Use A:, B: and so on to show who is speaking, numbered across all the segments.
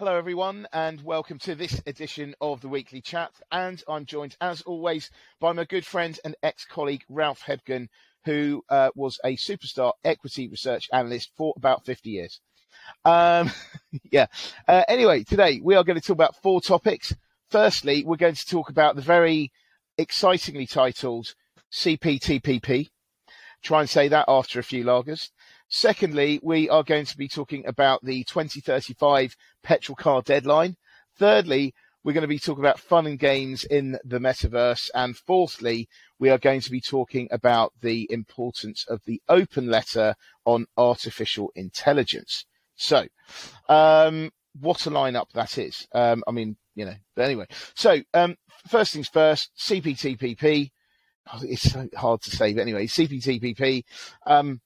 A: Hello, everyone, and welcome to this edition of the Weekly Chat. And I'm joined, as always, by my good friend and ex colleague, Ralph Hebgen, who uh, was a superstar equity research analyst for about 50 years. Um, yeah. Uh, anyway, today we are going to talk about four topics. Firstly, we're going to talk about the very excitingly titled CPTPP. Try and say that after a few lagers. Secondly, we are going to be talking about the 2035 petrol car deadline. Thirdly, we're going to be talking about fun and games in the metaverse. And fourthly, we are going to be talking about the importance of the open letter on artificial intelligence. So, um, what a lineup that is. Um, I mean, you know, but anyway. So, um, first things first, CPTPP. Oh, it's so hard to say, but anyway, CPTPP. Um,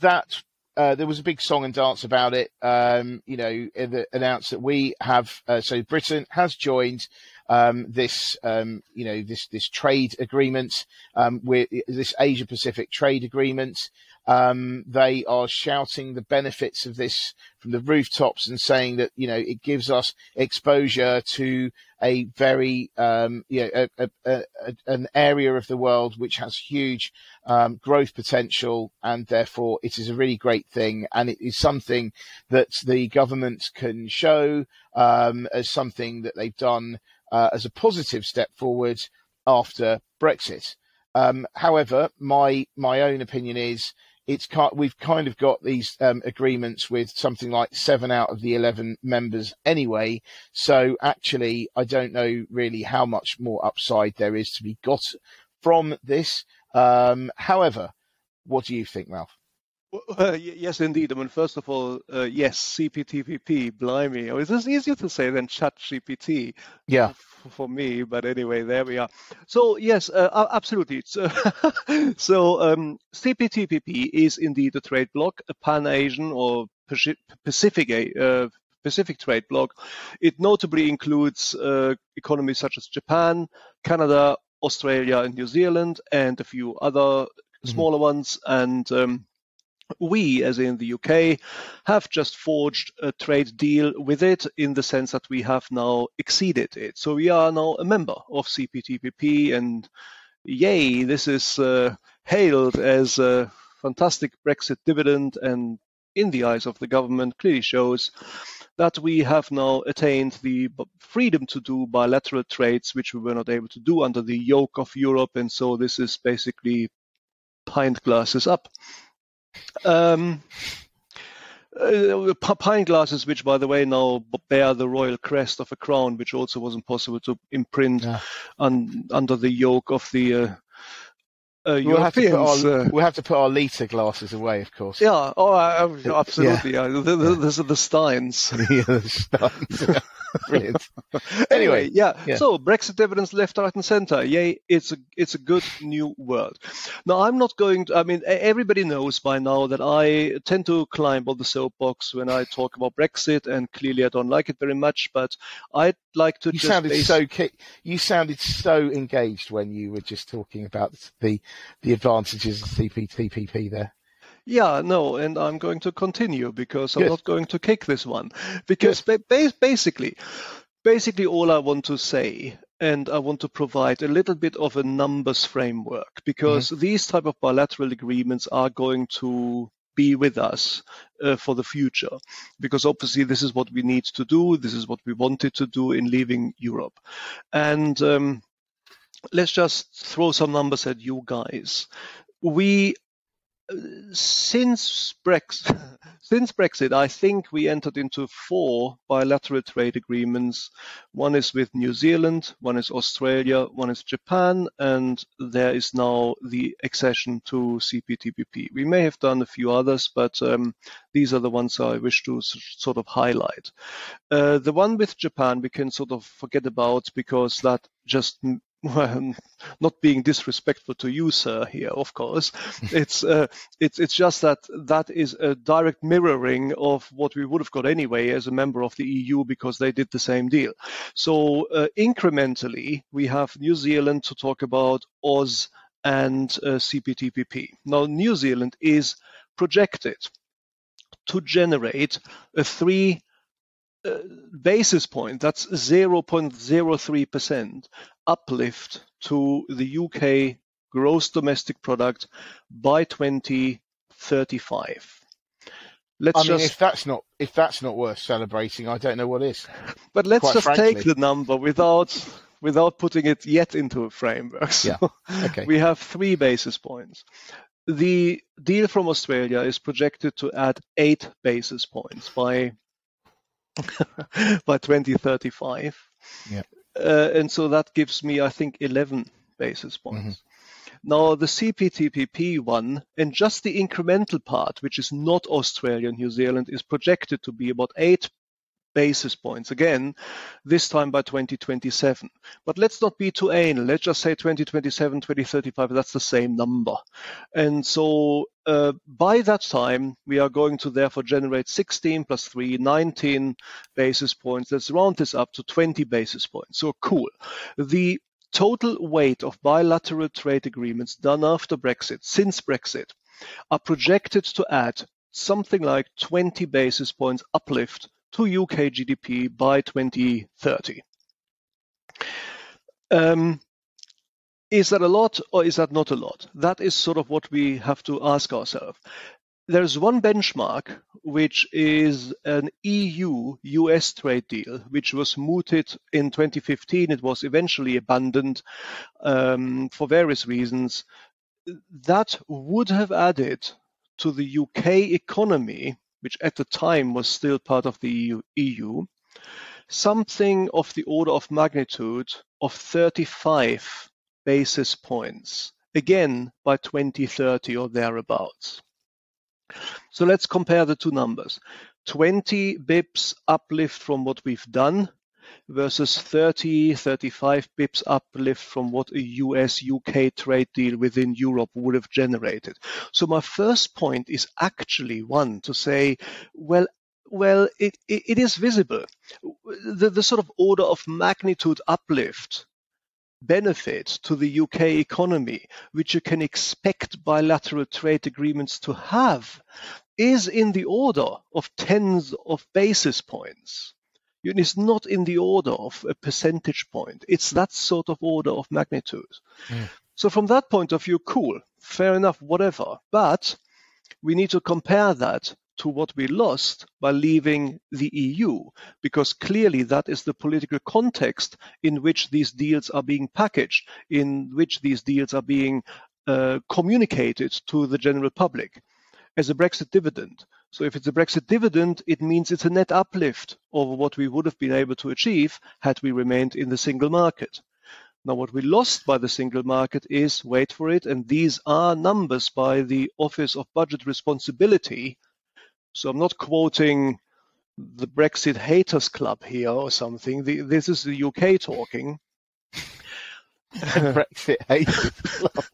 A: that uh, there was a big song and dance about it. Um, you know, announced that we have uh, so Britain has joined um, this um, you know this this trade agreement um, with this Asia Pacific trade agreement. Um, they are shouting the benefits of this from the rooftops and saying that you know it gives us exposure to a very um, you know a, a, a, an area of the world which has huge um, growth potential and therefore it is a really great thing and it is something that the government can show um, as something that they've done uh, as a positive step forward after Brexit. Um, however, my my own opinion is it's we've kind of got these um, agreements with something like seven out of the 11 members anyway. So actually, I don't know really how much more upside there is to be got from this. Um, however, what do you think, Ralph?
B: Uh, yes, indeed. I mean, first of all, uh, yes, CPTPP, blimey. Oh, it's easier to say than ChatGPT.
A: Yeah.
B: For, for me, but anyway, there we are. So, yes, uh, absolutely. So, so um, CPTPP is indeed a trade bloc, a Pan Asian or Pacific, uh, Pacific trade bloc. It notably includes uh, economies such as Japan, Canada, Australia, and New Zealand, and a few other mm-hmm. smaller ones. And um, we, as in the UK, have just forged a trade deal with it in the sense that we have now exceeded it. So we are now a member of CPTPP, and yay, this is uh, hailed as a fantastic Brexit dividend, and in the eyes of the government, clearly shows that we have now attained the freedom to do bilateral trades, which we were not able to do under the yoke of Europe. And so this is basically pint glasses up. Um, uh, pint glasses, which, by the way, now bear the royal crest of a crown, which also wasn't possible to imprint yeah. un, under the yoke of the uh, uh,
A: we'll have, our, uh, we'll have to put our liter glasses away, of course.
B: Yeah, oh, absolutely. Yeah. yeah. Those are the Steins.
A: yeah, the Steins. Brilliant.
B: anyway, yeah. yeah. So Brexit dividends left, right, and centre. Yay! It's a it's a good new world. Now I'm not going. to... I mean, everybody knows by now that I tend to climb on the soapbox when I talk about Brexit, and clearly I don't like it very much. But I'd like to.
A: You sounded so you sounded so engaged when you were just talking about the the advantages of CPTPP there.
B: Yeah, no, and I'm going to continue because I'm not going to kick this one. Because ba- basically, basically all I want to say and I want to provide a little bit of a numbers framework because mm-hmm. these type of bilateral agreements are going to be with us uh, for the future. Because obviously this is what we need to do this is what we wanted to do in leaving europe. And um, let's just throw some numbers at you guys. We since Brexit, since Brexit, I think we entered into four bilateral trade agreements. One is with New Zealand, one is Australia, one is Japan, and there is now the accession to CPTPP. We may have done a few others, but um, these are the ones I wish to sort of highlight. Uh, the one with Japan we can sort of forget about because that just well, not being disrespectful to you, sir, here, of course. it's uh, it's it's just that that is a direct mirroring of what we would have got anyway as a member of the EU because they did the same deal. So uh, incrementally, we have New Zealand to talk about Oz and uh, CPTPP. Now, New Zealand is projected to generate a three uh, basis point, that's 0.03% uplift to the UK gross domestic product by 2035.
A: Let's I mean, just, if that's not if that's not worth celebrating, I don't know what is.
B: But let's just frankly. take the number without without putting it yet into a framework.
A: So yeah. Okay.
B: We have three basis points. The deal from Australia is projected to add eight basis points by by 2035.
A: Yeah.
B: Uh, and so that gives me, I think, 11 basis points. Mm-hmm. Now, the CPTPP one, and just the incremental part, which is not Australia and New Zealand, is projected to be about 8 basis points again, this time by 2027. But let's not be too anal. Let's just say 2027, 2035, that's the same number. And so uh, by that time, we are going to therefore generate 16 plus 3, 19 basis points. Let's round this up to 20 basis points. So cool. The total weight of bilateral trade agreements done after Brexit, since Brexit, are projected to add something like 20 basis points uplift to UK GDP by 2030. Um, is that a lot or is that not a lot? That is sort of what we have to ask ourselves. There's one benchmark, which is an EU US trade deal, which was mooted in 2015. It was eventually abandoned um, for various reasons. That would have added to the UK economy which at the time was still part of the EU, EU something of the order of magnitude of 35 basis points, again by 2030 or thereabouts. So let's compare the two numbers. 20 bips uplift from what we've done versus 30, 35 bips uplift from what a US-UK trade deal within Europe would have generated. So my first point is actually one to say, well, well, it, it, it is visible. The, the sort of order of magnitude uplift benefit to the UK economy, which you can expect bilateral trade agreements to have, is in the order of tens of basis points. It is not in the order of a percentage point. It's that sort of order of magnitude. Mm. So from that point of view, cool, fair enough, whatever. But we need to compare that to what we lost by leaving the EU, because clearly that is the political context in which these deals are being packaged, in which these deals are being uh, communicated to the general public as a Brexit dividend. So if it's a Brexit dividend, it means it's a net uplift over what we would have been able to achieve had we remained in the single market. Now, what we lost by the single market is, wait for it, and these are numbers by the Office of Budget Responsibility. So I'm not quoting the Brexit Haters Club here or something. The, this is the UK talking.
A: Brexit Haters Club.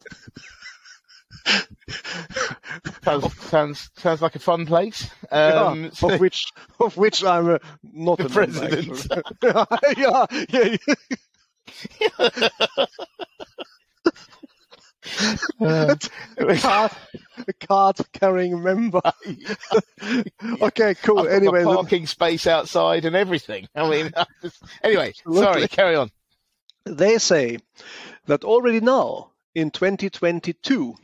A: sounds, sounds sounds like a fun place.
B: Um, yeah, so of which of which I'm uh, not
A: the president.
B: yeah, yeah. yeah. Uh, a, card, a card carrying member. okay, cool. Anyway,
A: parking space outside and everything. I mean, anyway, Absolutely. sorry, carry on.
B: They say that already now in 2022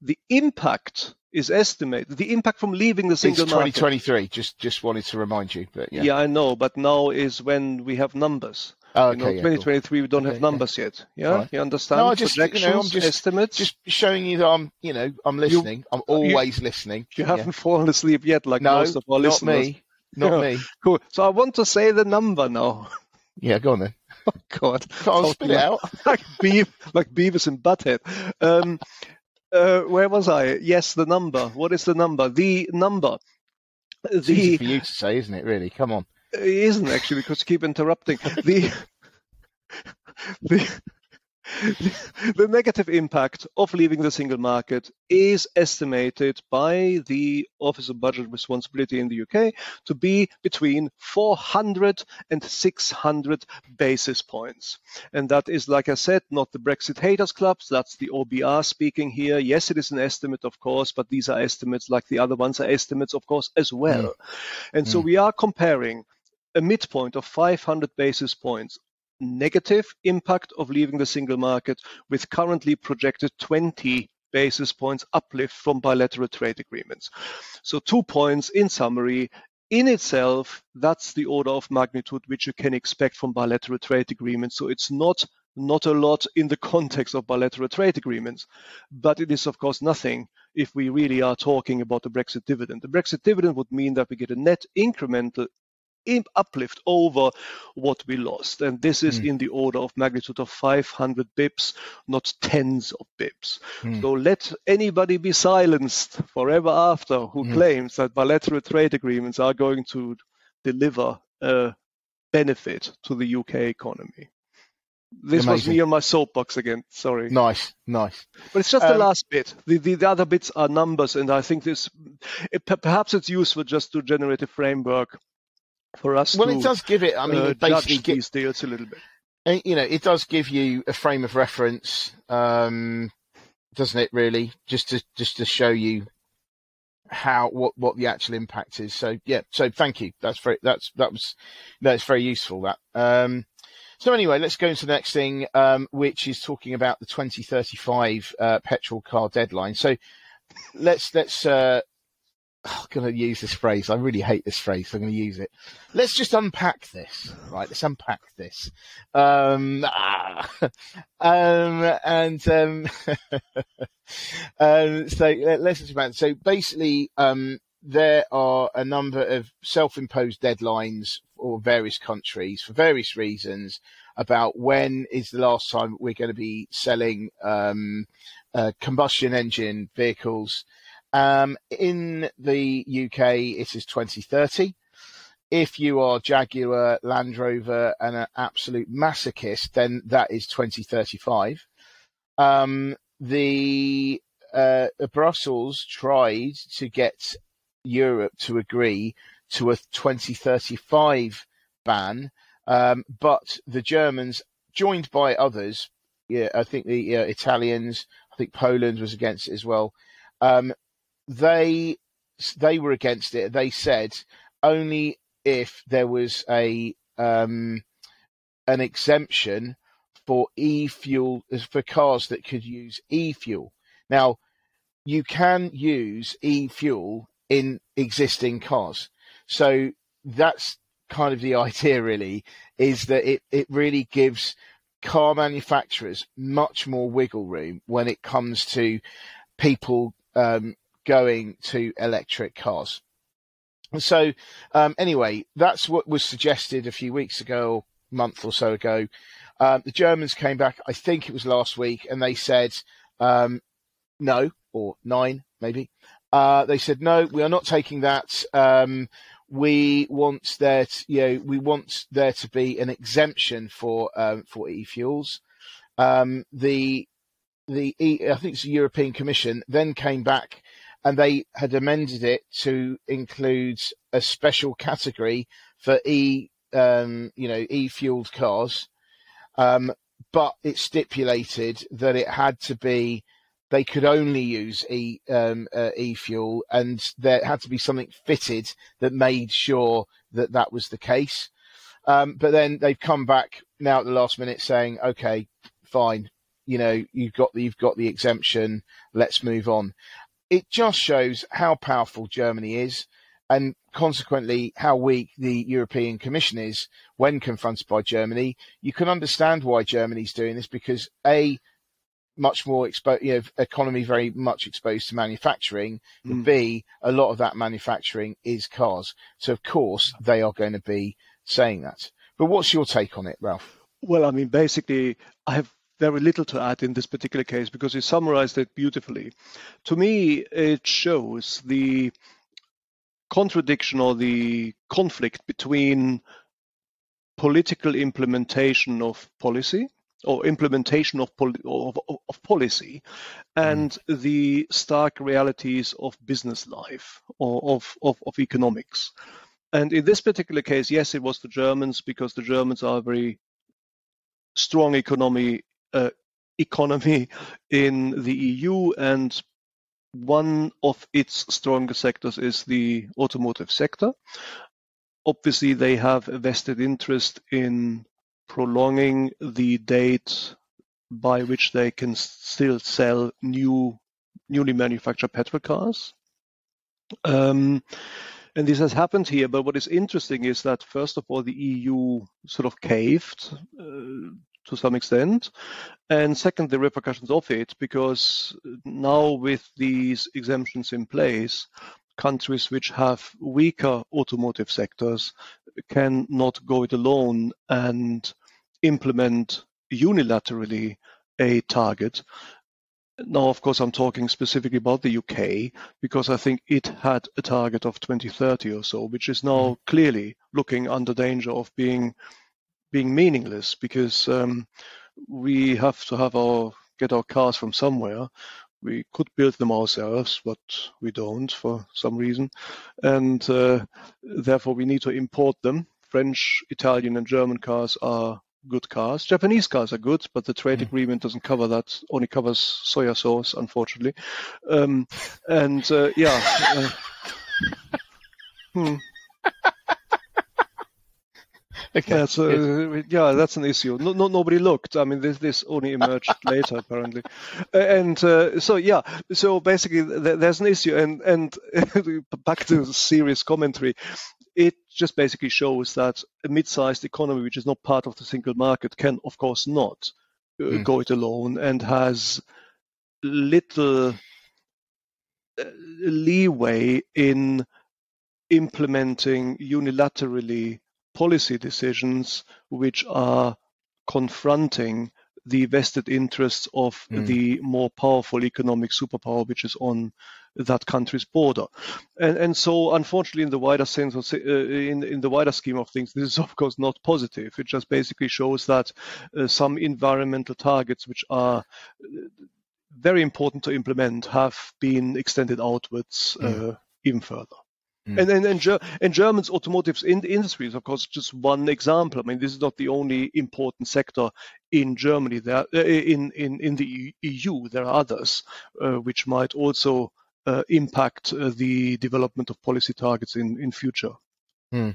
B: the impact is estimated. The impact from leaving the single
A: it's 2023. Market, just just wanted to remind you, but yeah.
B: Yeah, I know, but now is when we have numbers.
A: Oh, okay,
B: you know,
A: yeah,
B: 2023
A: cool.
B: we don't
A: okay,
B: have numbers yeah. yet. Yeah, right. you understand?
A: No, just, Projections, you know, I'm just,
B: estimates.
A: Just showing you that I'm, you know, I'm listening. You, I'm always
B: you,
A: listening.
B: You haven't yeah. fallen asleep yet, like
A: no,
B: most of our listeners.
A: not
B: listeners.
A: Me. Not me.
B: Cool. So I want to say the number now.
A: Yeah, go on then.
B: Oh God!
A: I'll spit it out
B: like Beav, like Beavis and Butthead. Um, uh, where was I? Yes, the number. What is the number? The number.
A: The, it's easy for you to say, isn't it? Really? Come on.
B: It isn't actually because you keep interrupting. the the the negative impact of leaving the single market is estimated by the Office of Budget Responsibility in the UK to be between 400 and 600 basis points. And that is, like I said, not the Brexit haters clubs, that's the OBR speaking here. Yes, it is an estimate, of course, but these are estimates like the other ones are estimates, of course, as well. Mm. And mm. so we are comparing a midpoint of 500 basis points negative impact of leaving the single market with currently projected 20 basis points uplift from bilateral trade agreements. So two points in summary. In itself, that's the order of magnitude which you can expect from bilateral trade agreements. So it's not not a lot in the context of bilateral trade agreements, but it is of course nothing if we really are talking about the Brexit dividend. The Brexit dividend would mean that we get a net incremental uplift over what we lost. And this is mm. in the order of magnitude of 500 bips, not tens of bips. Mm. So let anybody be silenced forever after who mm. claims that bilateral trade agreements are going to deliver a benefit to the UK economy. This Amazing. was me on my soapbox again. Sorry.
A: Nice, nice.
B: But it's just um, the last bit. The, the, the other bits are numbers, and I think this it, perhaps it's useful just to generate a framework for us.
A: Well,
B: to,
A: it does give it. I mean,
B: uh,
A: it basically
B: judge these deals a little bit.
A: Eh, you know, it does give you a frame of reference, um, doesn't it? Really, just to just to show you how what what the actual impact is. So yeah, so thank you. That's very that's that was that's very useful. That. Um, so anyway, let's go into the next thing, um, which is talking about the 2035 uh, petrol car deadline. So let's let's uh, I'm going to use this phrase. I really hate this phrase. So I'm going to use it. Let's just unpack this, right? Let's unpack this. Um, ah, um, and um, um, so let's just about. So basically, um, there are a number of self-imposed deadlines for various countries for various reasons about when is the last time we're going to be selling um, uh, combustion engine vehicles um, in the UK, it is 2030. If you are Jaguar, Land Rover, and an absolute masochist, then that is 2035. Um, the uh, Brussels tried to get Europe to agree to a 2035 ban, um, but the Germans, joined by others, yeah, I think the uh, Italians, I think Poland was against it as well, um, they they were against it. They said only if there was a um, an exemption for e-fuel for cars that could use e-fuel. Now, you can use e-fuel in existing cars, so that's kind of the idea. Really, is that it it really gives car manufacturers much more wiggle room when it comes to people um, going to electric cars. So, um, anyway, that's what was suggested a few weeks ago, month or so ago. Um, the Germans came back, I think it was last week, and they said um, no, or nine maybe. Uh, they said no, we are not taking that. Um, we want there, to, you know, we want there to be an exemption for um, for e-fuels. The the I think it's the European Commission then came back and they had amended it to include a special category for e, um, you know, e-fueled cars. Um, but it stipulated that it had to be they could only use e um, uh, e fuel, and there had to be something fitted that made sure that that was the case. Um, but then they've come back now at the last minute saying, "Okay, fine, you know, you've got the, you've got the exemption. Let's move on." It just shows how powerful Germany is and consequently how weak the European Commission is when confronted by Germany. You can understand why Germany's doing this because a much more exposed, you know, economy very much exposed to manufacturing. Mm. B, a lot of that manufacturing is cars. So of course they are going to be saying that. But what's your take on it, Ralph?
B: Well, I mean, basically, I have very little to add in this particular case because you summarized it beautifully. To me, it shows the contradiction or the conflict between political implementation of policy or implementation of, poli- of, of policy and mm. the stark realities of business life or of, of, of economics. And in this particular case, yes, it was the Germans because the Germans are a very strong economy economy in the EU, and one of its strongest sectors is the automotive sector. obviously they have a vested interest in prolonging the date by which they can still sell new, newly manufactured petrol cars. Um, and this has happened here. But what is interesting is that, first of all, the EU sort of caved uh, to some extent. And second, the repercussions of it, because now with these exemptions in place, countries which have weaker automotive sectors cannot go it alone and implement unilaterally a target. Now, of course, I'm talking specifically about the UK because I think it had a target of 2030 or so, which is now mm-hmm. clearly looking under danger of being being meaningless because um, we have to have our get our cars from somewhere. We could build them ourselves, but we don't for some reason, and uh, therefore we need to import them. French, Italian, and German cars are good cars. Japanese cars are good, but the trade mm. agreement doesn't cover that. Only covers soya sauce, unfortunately. Um, and uh, yeah. Uh, hmm. Okay. That's uh, yeah, that's an issue. No, no, nobody looked. I mean, this this only emerged later apparently, and uh, so yeah, so basically th- there's an issue, and and back to serious commentary it just basically shows that a mid-sized economy, which is not part of the single market, can of course not uh, mm. go it alone and has little uh, leeway in implementing unilaterally policy decisions which are confronting the vested interests of mm. the more powerful economic superpower which is on that country's border. And, and so, unfortunately, in the wider sense, of, uh, in, in the wider scheme of things, this is of course not positive. It just basically shows that uh, some environmental targets, which are uh, very important to implement, have been extended outwards mm. even further. Mm. And, and, and, and, German's automotive in, industry is, of course, just one example. I mean, this is not the only important sector in Germany. There, uh, in, in, in the EU, there are others uh, which might also uh, impact uh, the development of policy targets in, in future.
A: Mm.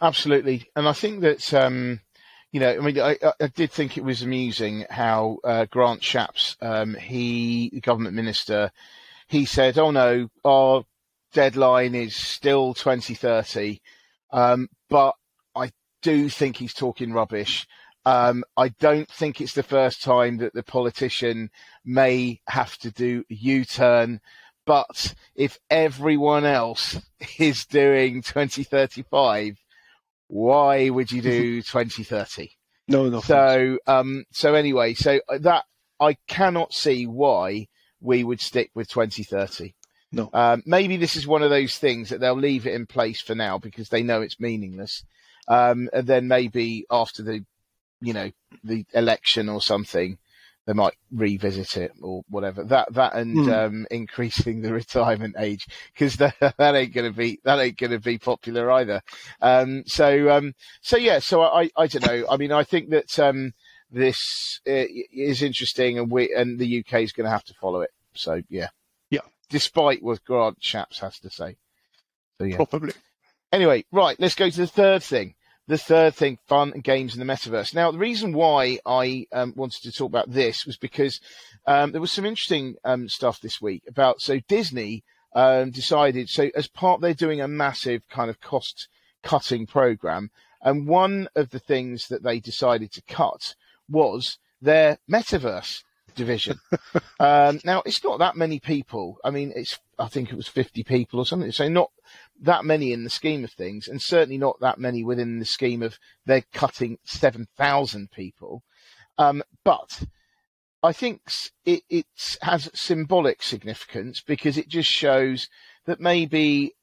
A: Absolutely. And I think that, um, you know, I mean, I, I, did think it was amusing how uh, Grant Shapps, um, he, the government minister, he said, oh no, our deadline is still 2030. Um, but I do think he's talking rubbish. Um, I don't think it's the first time that the politician may have to do a U-turn but if everyone else is doing 2035, why would you do 2030?
B: No, no.
A: So, um, so anyway, so that I cannot see why we would stick with 2030.
B: No.
A: Um, maybe this is one of those things that they'll leave it in place for now because they know it's meaningless. Um, and then maybe after the, you know, the election or something, they might revisit it or whatever. That that and mm. um, increasing the retirement age because that, that ain't gonna be that ain't gonna be popular either. Um, so um, so yeah, so I I don't know. I mean, I think that um, this uh, is interesting, and we and the UK is going to have to follow it. So
B: yeah.
A: Despite what Grant Shapps has to say.
B: So yeah, probably.
A: Anyway, right. Let's go to the third thing the third thing, fun and games in the metaverse. Now, the reason why I um, wanted to talk about this was because um, there was some interesting um, stuff this week about so Disney um, decided so as part they're doing a massive kind of cost cutting program, and one of the things that they decided to cut was their metaverse division. um, now, it's not that many people. I mean, it's I think it was 50 people or something. So not that many in the scheme of things, and certainly not that many within the scheme of they're cutting 7,000 people. Um, but I think it, it has symbolic significance because it just shows that maybe,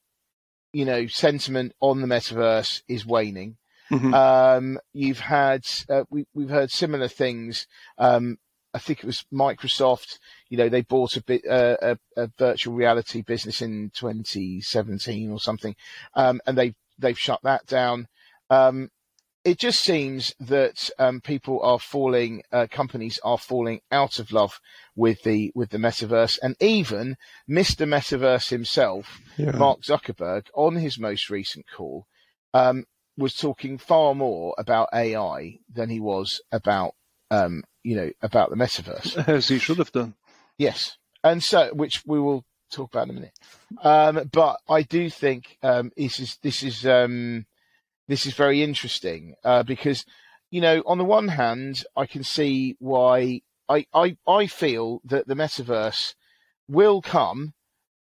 A: you know, sentiment on the metaverse is waning. Mm-hmm. Um, you've had, uh, we, have heard similar things um, I think it was Microsoft. You know, they bought a bit uh, a, a, virtual reality business in 2017 or something, um, and they they've shut that down. Um, it just seems that um, people are falling, uh, companies are falling out of love with the with the metaverse, and even Mr. Metaverse himself, yeah. Mark Zuckerberg, on his most recent call, um, was talking far more about AI than he was about, um, you know, about the metaverse.
B: As he should have done.
A: Yes, and so which we will talk about in a minute. Um, but I do think um, this is this is um, this is very interesting uh, because you know on the one hand I can see why I, I I feel that the metaverse will come,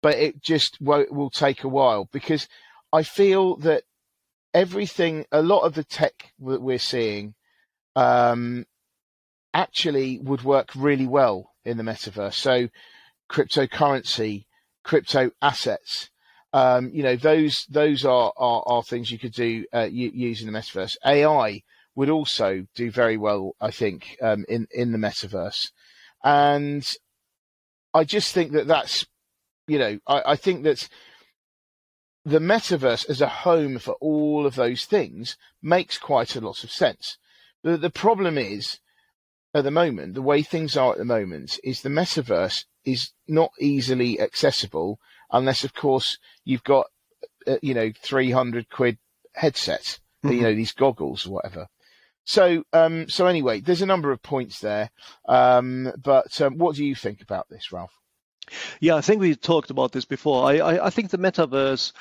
A: but it just will, will take a while because I feel that everything, a lot of the tech that we're seeing, um, actually would work really well in the metaverse. So, cryptocurrency, crypto assets, um, you know, those those are, are, are things you could do uh, using the metaverse. AI would also do very well, I think, um, in in the metaverse, and I just think that that's, you know, I, I think that the metaverse as a home for all of those things makes quite a lot of sense. The, the problem is, at the moment, the way things are at the moment, is the metaverse is not easily accessible unless, of course, you've got, uh, you know, 300 quid headsets, mm-hmm. you know, these goggles or whatever. So, um, so anyway, there's a number of points there. Um, but um, what do you think about this, Ralph?
B: Yeah, I think we talked about this before. I, I, I think the metaverse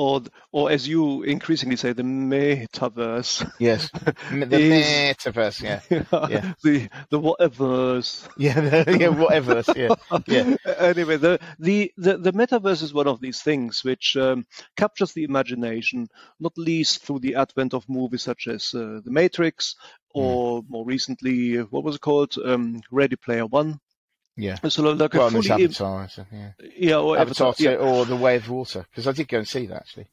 B: or or as you increasingly say, the metaverse.
A: Yes, the is, metaverse. Yeah. yeah,
B: the the whateverse.
A: Yeah, the, yeah, whateverse. Yeah, yeah.
B: Anyway, the, the the the metaverse is one of these things which um, captures the imagination, not least through the advent of movies such as uh, The Matrix, or mm. more recently, what was it called, um, Ready Player One.
A: Yeah.
B: So like
A: well,
B: a fully
A: Avatar, so, yeah.
B: yeah, or
A: Avatar,
B: Avatar
A: yeah. or The Way of Water, because I did go and see that actually.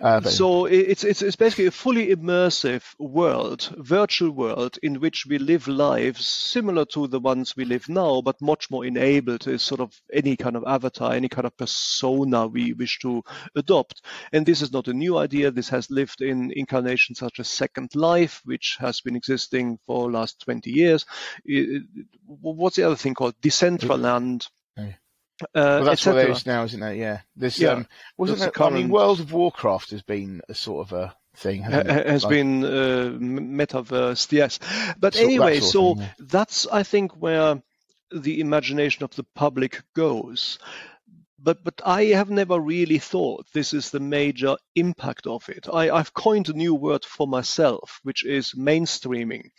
B: Uh, so it's, it's it's basically a fully immersive world, virtual world in which we live lives similar to the ones we live now, but much more enabled as sort of any kind of avatar, any kind of persona we wish to adopt. And this is not a new idea. This has lived in incarnations such as Second Life, which has been existing for last 20 years. What's the other thing called? Decentraland.
A: Uh, well, that's what it is now, isn't it? Yeah. This yeah. Um, wasn't that, current... I mean, World of Warcraft has been a sort of a thing, hasn't
B: it? Has
A: like...
B: been uh, metaverse, yes. But anyway, that so thing, yeah. that's I think where the imagination of the public goes but but I have never really thought this is the major impact of it. I, have coined a new word for myself, which is mainstreaming,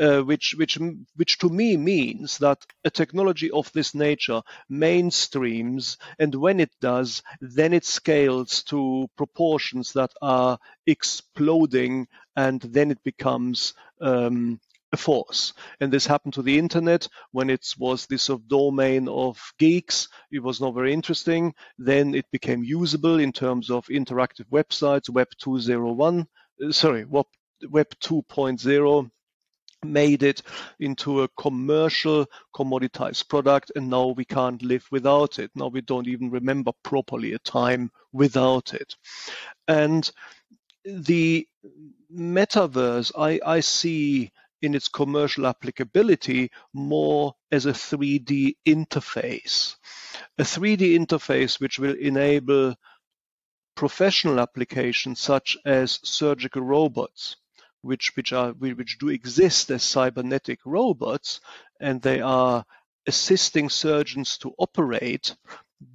B: uh, which which which to me means that a technology of this nature mainstreams, and when it does, then it scales to proportions that are exploding, and then it becomes um, force. And this happened to the internet when it was this sort of domain of geeks. It was not very interesting. Then it became usable in terms of interactive websites, Web 2.01, uh, sorry, Web, Web 2.0 made it into a commercial commoditized product and now we can't live without it now we don't even remember properly a time without it and the metaverse i, I see in its commercial applicability more as a 3D interface. A 3D interface which will enable professional applications such as surgical robots, which, which, are, which do exist as cybernetic robots, and they are assisting surgeons to operate,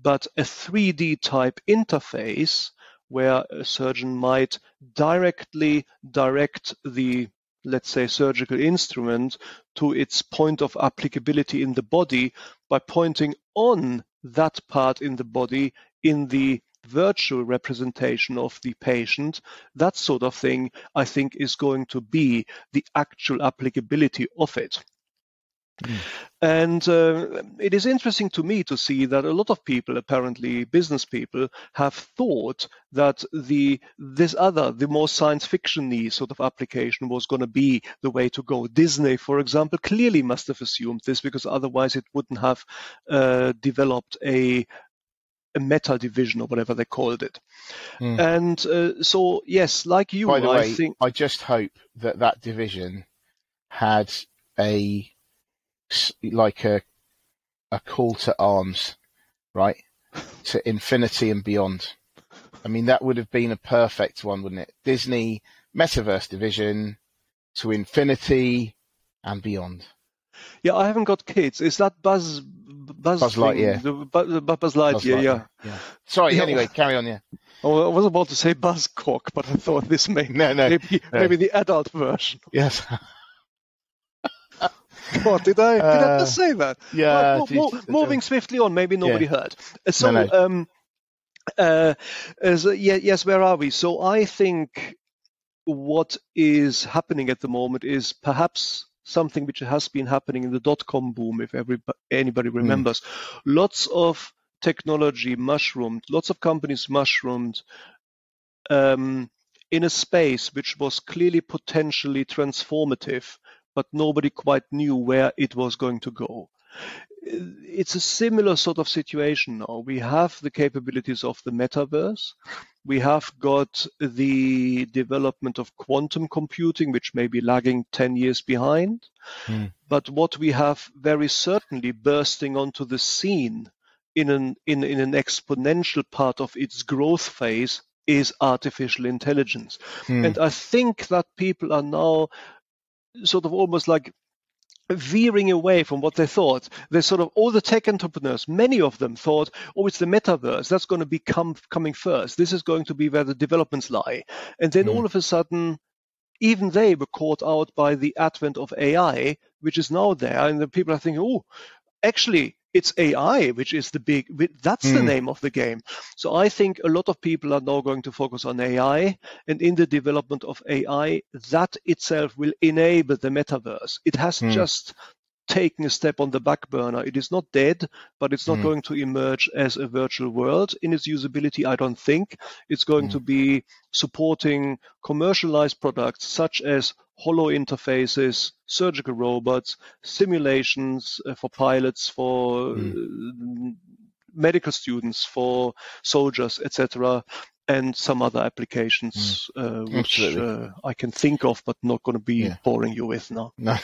B: but a 3D type interface where a surgeon might directly direct the let's say, surgical instrument to its point of applicability in the body by pointing on that part in the body in the virtual representation of the patient, that sort of thing, I think is going to be the actual applicability of it. Mm. And uh, it is interesting to me to see that a lot of people, apparently business people, have thought that the this other, the more science fictiony sort of application was going to be the way to go. Disney, for example, clearly must have assumed this because otherwise it wouldn't have uh, developed a a meta division or whatever they called it. Mm. And uh, so, yes, like you,
A: By the
B: I
A: way,
B: think
A: I just hope that that division had a like a a call to arms, right? to infinity and beyond. I mean, that would have been a perfect one, wouldn't it? Disney Metaverse Division to infinity and beyond.
B: Yeah, I haven't got kids. Is that Buzz Buzz,
A: Buzz Lightyear?
B: The, Bu- Buzz Lightyear,
A: Buzz
B: yeah.
A: Lightyear, yeah. Sorry,
B: Yeah.
A: anyway, carry on, yeah.
B: Oh, I was about to say Buzzcock, but I thought this may
A: No, no.
B: maybe
A: no.
B: maybe the adult version.
A: Yes.
B: What did I did I
A: Uh,
B: just say that?
A: yeah.
B: Mo- mo-
A: uh,
B: moving swiftly on, maybe nobody heard. Uh, So,
A: No, no.
B: um, uh, uh, so, yeah, yes, where are we? So, I think what is happening at the moment is perhaps something which has been happening in the dot com boom, if everybody, anybody
A: Hmm.
B: remembers. Lots of technology mushroomed, lots of companies mushroomed um, in a space which was clearly potentially transformative, but nobody quite knew where it was going to go. It's a similar sort of situation now. We have the capabilities of the metaverse. We have got the development of quantum computing, which may be lagging 10 years behind.
A: Hmm.
B: But what we have very certainly bursting onto the scene in an, in, in an exponential part of its growth phase is artificial intelligence.
A: Hmm.
B: And I think that people are now sort of almost like veering away from what they thought. They sort of all the tech entrepreneurs, many of them thought, oh, it's the metaverse that's going to become coming first. This is going to be where the developments lie. And then
A: Mm.
B: all of a sudden, even they were caught out by the advent of AI, which is now there, and the people are thinking, oh, actually. It's AI, which is the big, that's the
A: Mm.
B: name of the game. So I think a lot of people are now going to focus on AI and in the development of AI, that itself will enable the metaverse. It has
A: Hmm.
B: just taken a step on the back burner. It is not dead, but it's not
A: Hmm.
B: going to emerge as a virtual world in its usability, I don't think. It's going
A: Hmm.
B: to be supporting commercialized products such as hollow interfaces, surgical robots, simulations uh, for pilots, for uh, medical students, for soldiers, etc., and some other applications uh, which. Uh, I can think of, but not going to be
A: Yeah.
B: boring you with now.
A: No,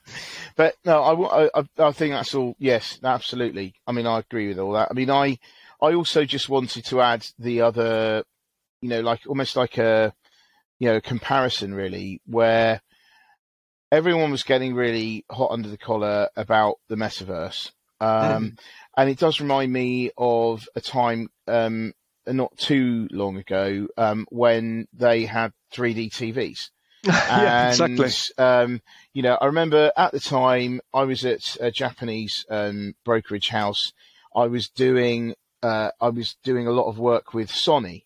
A: but no, I, I, I think that's all. Yes, absolutely. I mean, I agree with all that. I mean, I, I also just wanted to add the other, you know, like almost like a, you know, comparison really, where everyone was getting really hot under the collar about the metaverse, um, and it does remind me of a time um, not too long ago um, when they had 3D TVs
B: yeah,
A: and
B: exactly.
A: um, you know, I remember at the time I was at a Japanese um, brokerage house. I was doing uh, I was doing a lot of work with Sony,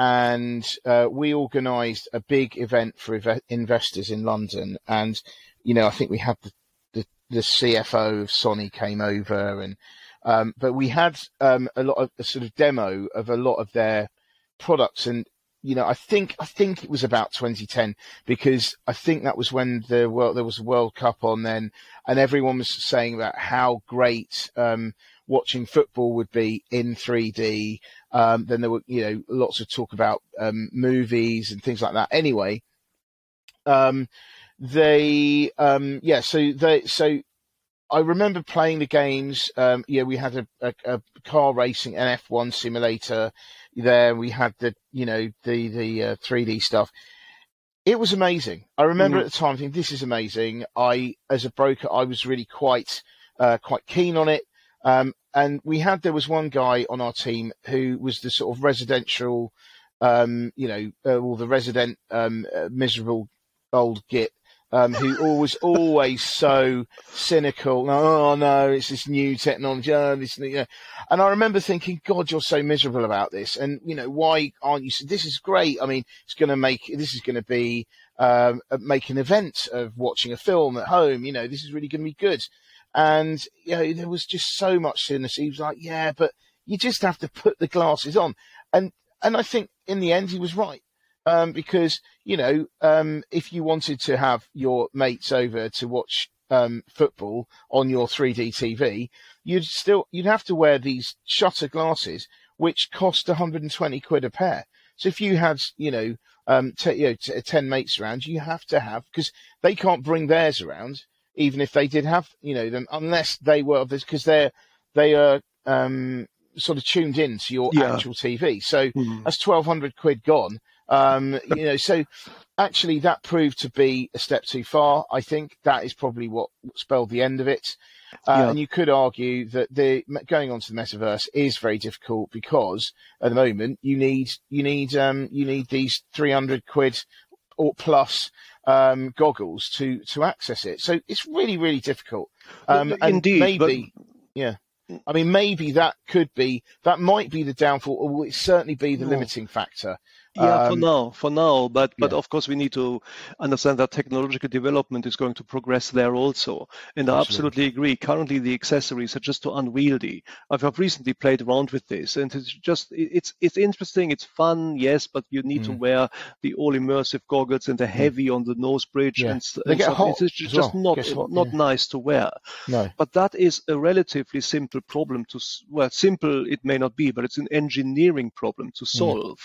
A: and uh, we organised a big event for ev- investors in London. And you know, I think we had the the, the CFO of Sony came over, and um, but we had um, a lot of a sort of demo of a lot of their products and you know, I think I think it was about 2010 because I think that was when the world there was a World Cup on then, and everyone was saying about how great um, watching football would be in 3D. Um, then there were you know lots of talk about um, movies and things like that. Anyway, um, they um, yeah, so they so I remember playing the games. Um, yeah, we had a, a, a car racing, an F1 simulator there. We had the, you know, the the uh, 3D stuff. It was amazing. I remember
B: Mhm.
A: at the time thinking, "This is amazing." I, as a broker, I was really quite uh, quite keen on it. Um, and we had there was one guy on our team who was the sort of residential, um, you know, uh, well, the resident um, uh, miserable old git um, who was always so cynical. Oh no, it's this new technology. Oh, this, you know. And I remember thinking, God, you're so miserable about this. And you know, why aren't you? This is great. I mean, it's going to make this is going to be um, uh, make an event of watching a film at home. You know, this is really going to be good. And you know, there was just so much cynicism. He was like, yeah, but you just have to put the glasses on. And and I think in the end he was right. Um, because you know, um, if you wanted to have your mates over to watch um, football on your 3D TV, you'd still you'd have to wear these shutter glasses, which cost 120 quid a pair. So if you had, you know, um, t- you know, t- ten mates around, you have to have because they can't bring theirs around, even if they did have, you know, them unless they were of this because they're they are um, sort of tuned in to your
B: Yeah.
A: actual TV. So
B: Mm.
A: that's twelve hundred quid gone. Um, you know, so actually that proved to be a step too far. I think that is probably what spelled the end of it. Uh,
B: Yeah.
A: And you could argue that the going on to the metaverse is very difficult because at the moment you need you need um, you need these three hundred quid or plus um, goggles to to access it. So it's really really difficult. Um, and
B: Indeed,
A: maybe yeah. I mean, maybe that could be that might be the downfall, or will it certainly be the
B: No.
A: limiting factor.
B: Yeah, for
A: Um,
B: now, for now, but but
A: yeah.
B: of course we need to understand that technological development is going to progress there also. And I
A: Absolutely.
B: absolutely agree. Currently, the accessories are just too unwieldy. I've, I've recently played around with this, and it's just it's it's interesting, it's fun, yes, but you need to
A: Mm.
B: wear the all immersive goggles and they're heavy on the nose bridge,
A: Yeah.
B: and,
A: They
B: and
A: hot
B: It's just
A: well.
B: not not
A: yeah.
B: nice to wear.
A: No.
B: But that is a relatively simple problem to, well, simple it may not be, but it's an engineering problem to solve.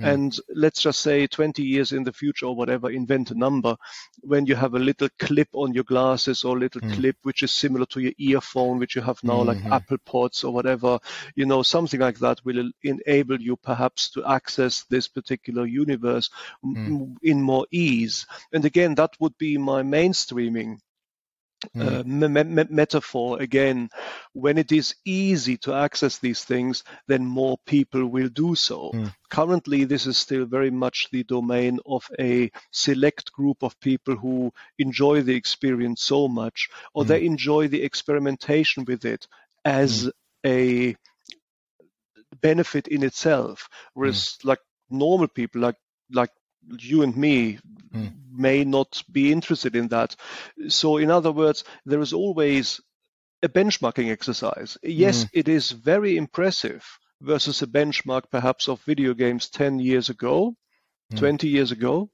A: Mm.
B: And let's just say 20 years in the future or whatever, invent a number when you have a little clip on your glasses or a little
A: Mm.
B: clip which is similar to your earphone, which you have now,
A: Mhm.
B: like Apple Pods or whatever, you know, something like that will enable you perhaps to access this particular universe m-
A: Mm.
B: in more ease. And again, that would be my mainstreaming uh, me- me- me- metaphor again. When it is easy to access these things then more people will do so.
A: Mm.
B: currently this is still very much the domain of a select group of people who enjoy the experience so much or
A: Mm.
B: they enjoy the experimentation with it as a benefit in itself. Whereas like normal people like like you and me
A: Mm.
B: may not be interested in that so in other words there is always a benchmarking exercise yes
A: Mm.
B: it is very impressive versus a benchmark perhaps of video games 10 years ago
A: Mm.
B: 20 years ago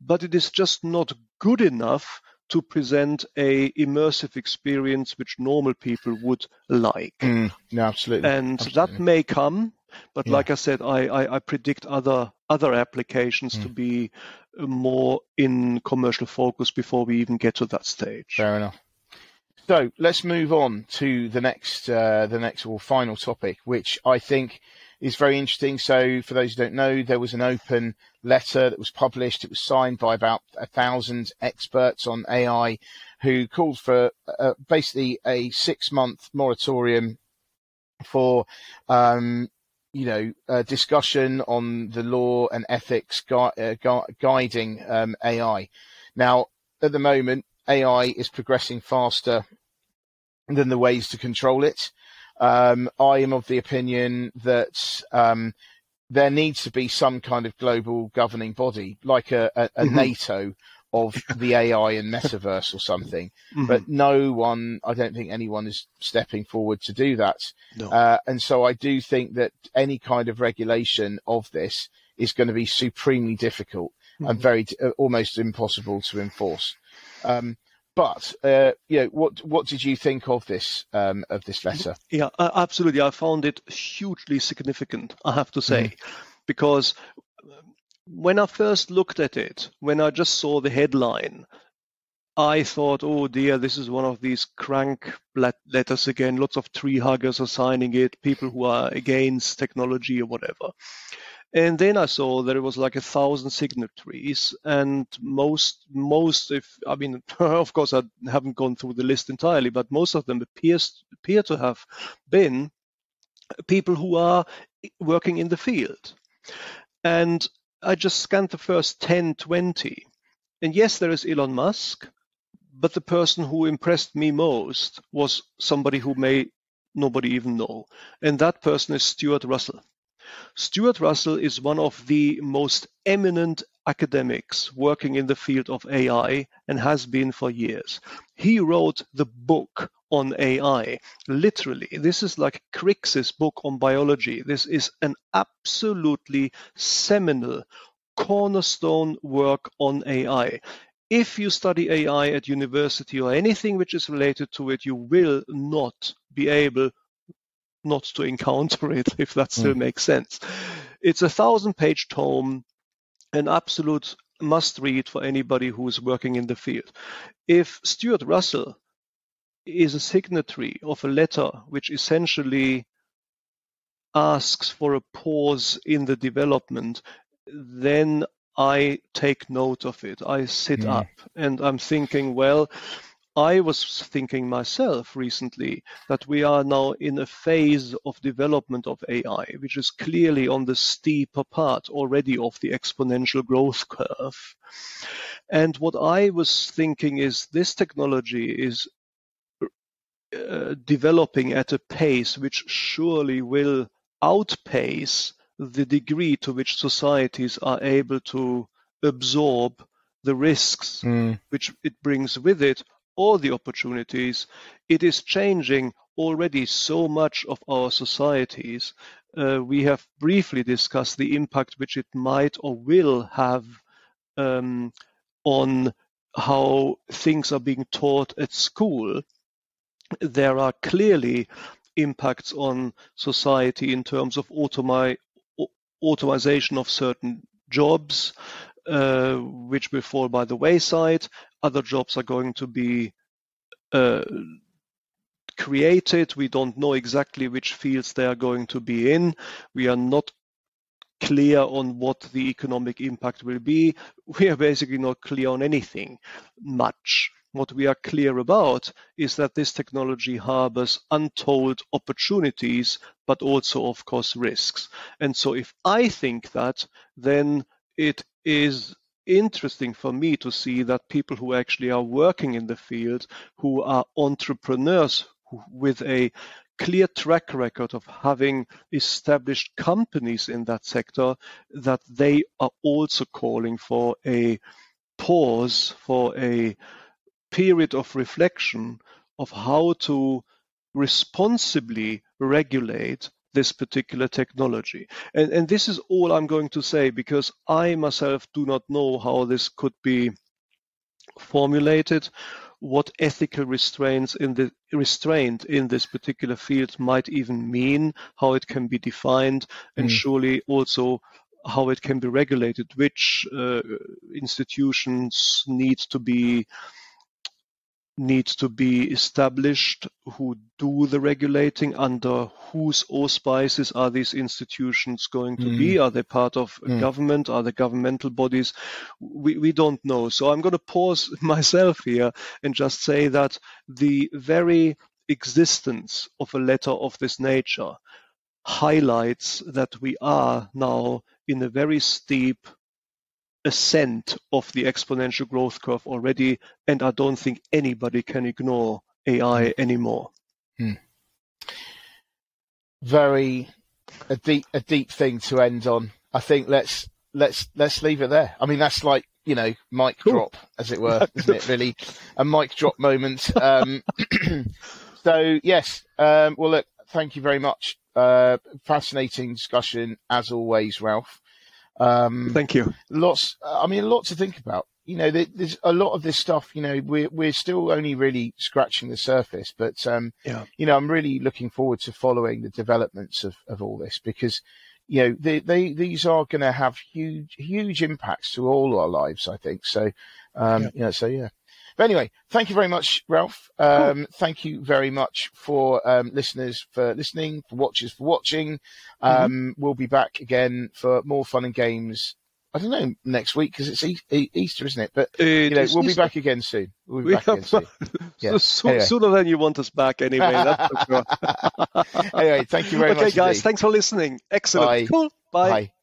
B: but it is just not good enough to present a immersive experience which normal people would like
A: Mm. No, absolutely.
B: and
A: Absolutely.
B: that may come but
A: Yeah.
B: like i said I, I, I predict other other applications to
A: Mm.
B: be uh, more in commercial focus before we even get to that stage
A: Fair enough. So let's move on to the next, uh, the next or final topic, which I think is very interesting. So, for those who don't know, there was an open letter that was published. It was signed by about a thousand experts on AI, who called for uh, basically a six-month moratorium for, um, you know, uh, discussion on the law and ethics gui- uh, gui- guiding um, AI. Now, at the moment, AI is progressing faster than the ways to control it. Um, I am of the opinion that um, there needs to be some kind of global governing body, like a, a, a
B: Mhm.
A: NATO of the AI and metaverse or something.
B: Mhm.
A: But no one, I don't think anyone is stepping forward to do that.
B: No.
A: Uh, and so I do think that any kind of regulation of this is going to be supremely difficult and
B: Mhm.
A: very uh, almost impossible to enforce. Um, but uh, you know, what what did you think of this um, of this letter?
B: Yeah, absolutely. I found it hugely significant, I have to say, because um, when I first looked at it, when I just saw the headline, I thought, oh dear, this is one of these crank letters again. Lots of tree huggers are signing it, people who are against technology or whatever. And then I saw that it was like a thousand signatories, and most, most, if I mean, of course, I haven't gone through the list entirely, but most of them appears appear to have been people who are working in the field. And I just scanned the first 10, 20. And yes, there is Elon Musk, but the person who impressed me most was somebody who may nobody even know. And that person is Stuart Russell. Stuart Russell is one of the most eminent academics working in the field of AI and has been for years. He wrote the book on AI. Literally, this is like Crick's book on biology. This is an absolutely seminal cornerstone work on AI. If you study AI at university or anything which is related to it, you will not be able not to encounter it, if that still hmm. makes sense. It's a thousand page tome, an absolute must read for anybody who is working in the field. If Stuart Russell is a signatory of a letter which essentially asks for a pause in the development, then I take note of it. I sit
A: Mm.
B: up and I'm thinking, well, I was thinking myself recently that we are now in a phase of development of AI, which is clearly on the steeper part already of the exponential growth curve. And what I was thinking is this technology is uh, developing at a pace which surely will outpace the degree to which societies are able to absorb the risks
A: Mm.
B: which it brings with it or the opportunities. It is changing already so much of our societies. Uh, we have briefly discussed the impact which it might or will have um, on how things are being taught at school. There are clearly impacts on society in terms of automi- automation of certain jobs, uh, which will fall by the wayside. Other jobs are going to be uh, created. We don't know exactly which fields they are going to be in. We are not clear on what the economic impact will be. We are basically not clear on anything much. What we are clear about is that this technology harbors untold opportunities, but also, of course, risks. And so, if I think that, then it is interesting for me to see that people who actually are working in the field, who are entrepreneurs with a clear track record of having established companies in that sector, that they are also calling for a pause, for a period of reflection of how to responsibly regulate this particular technology. And, and this is all I'm going to say because I myself do not know how this could be formulated, what ethical restraints in the restraint in this particular field might even mean, how it can be defined, and
A: Mm.
B: surely also how it can be regulated, which uh, institutions need to be need to be established who do the regulating under whose auspices are these institutions going to be? Are they part of
A: Mm.
B: government? Are they governmental bodies? We, we don't know. So i'm going to pause myself here and just say that the very existence of a letter of this nature highlights that we are now in a very steep ascent of the exponential growth curve already, and I don't think anybody can ignore AI anymore.
A: Very a deep a deep thing to end on. I think let's let's let's leave it there. I mean that's like you know mic
B: Cool.
A: drop as it were, isn't it? Really a mic drop moment. Um, so yes, um, well look, thank you very much. Uh, fascinating discussion as always, Ralph. Um,
B: Thank you.
A: lots i mean a lot to think about you know there's a lot of this stuff you know we're we're still only really scratching the surface but um
B: Yeah.
A: you know i'm really looking forward to following the developments of of all this because you know they, they these are going to have huge huge impacts to all our lives i think so um
B: Yeah.
A: you know so yeah but anyway thank you very much ralph um thank you very much for um listeners for listening for watchers for watching um we'll be back again for more fun and games I don't know next week because it's e- E- Easter, isn't it? But you know, we'll be back again soon. We'll be
B: We
A: back again soon. Yeah.
B: so,
A: Anyway.
B: Sooner than you want us back, anyway. That's for sure.
A: anyway, thank you very
B: okay,
A: much.
B: Okay, guys,
A: indeed.
B: thanks for listening. Excellent.
A: Bye.
B: Cool. Bye.
A: Bye.